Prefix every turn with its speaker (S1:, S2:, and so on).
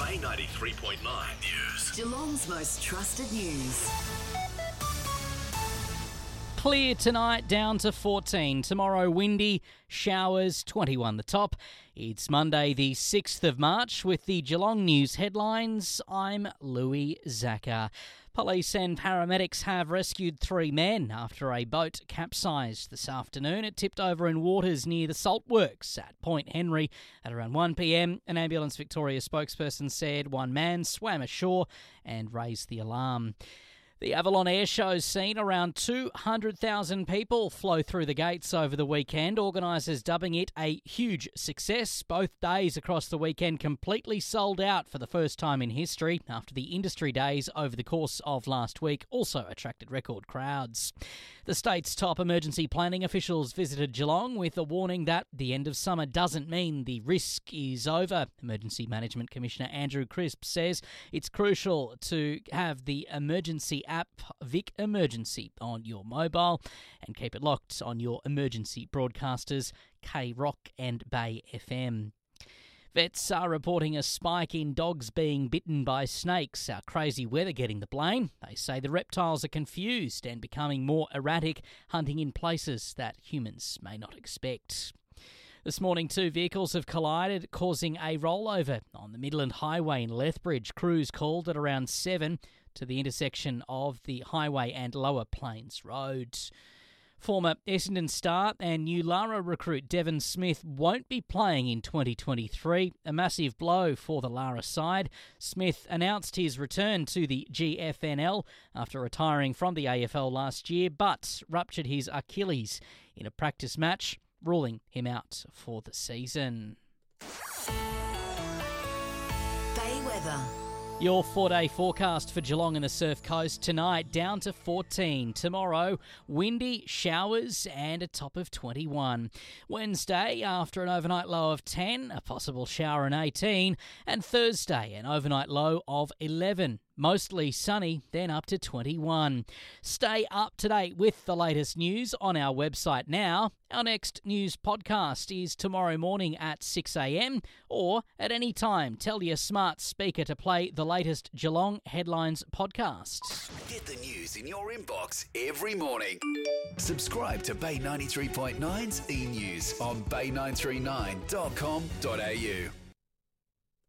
S1: Bay 93.9 News.
S2: Geelong's most trusted news.
S3: Clear tonight, down to 14. Tomorrow, windy, showers, 21 the top. It's Monday, the 6th of March, with the Geelong News headlines. I'm Louis Zaka. Police and paramedics have rescued three men after a boat capsized this afternoon. It tipped over in waters near the salt works at Point Henry at around 1pm. An Ambulance Victoria spokesperson said one man swam ashore and raised the alarm. The Avalon Air Show's seen around 200,000 people flow through the gates over the weekend, organisers dubbing it a huge success. Both days across the weekend completely sold out for the first time in history after the industry days over the course of last week also attracted record crowds. The state's top emergency planning officials visited Geelong with a warning that the end of summer doesn't mean the risk is over. Emergency Management Commissioner Andrew Crisp says it's crucial to have the emergency app Vic Emergency on your mobile and keep it locked on your emergency broadcasters K Rock and Bay FM. Vets are reporting a spike in dogs being bitten by snakes. Our crazy weather getting the blame. They say the reptiles are confused and becoming more erratic, hunting in places that humans may not expect. This morning, two vehicles have collided, causing a rollover on the Midland Highway in Lethbridge. Crews called at around 7 to the intersection of the highway and Lower Plains roads. Former Essendon star and new Lara recruit Devon Smith won't be playing in 2023, a massive blow for the Lara side. Smith announced his return to the GFNL after retiring from the AFL last year, but ruptured his Achilles in a practice match, ruling him out for the season.
S2: Bay weather.
S3: Your four day forecast for Geelong and the Surf Coast tonight down to 14. Tomorrow, windy, showers, and a top of 21. Wednesday, after an overnight low of 10, a possible shower in 18. And Thursday, an overnight low of 11 mostly sunny, then up to 21. Stay up to date with the latest news on our website now. Our next news podcast is tomorrow morning at 6am or at any time tell your smart speaker to play the latest Geelong Headlines podcast.
S1: Get the news in your inbox every morning. Subscribe to Bay 93.9's e News on bay939.com.au.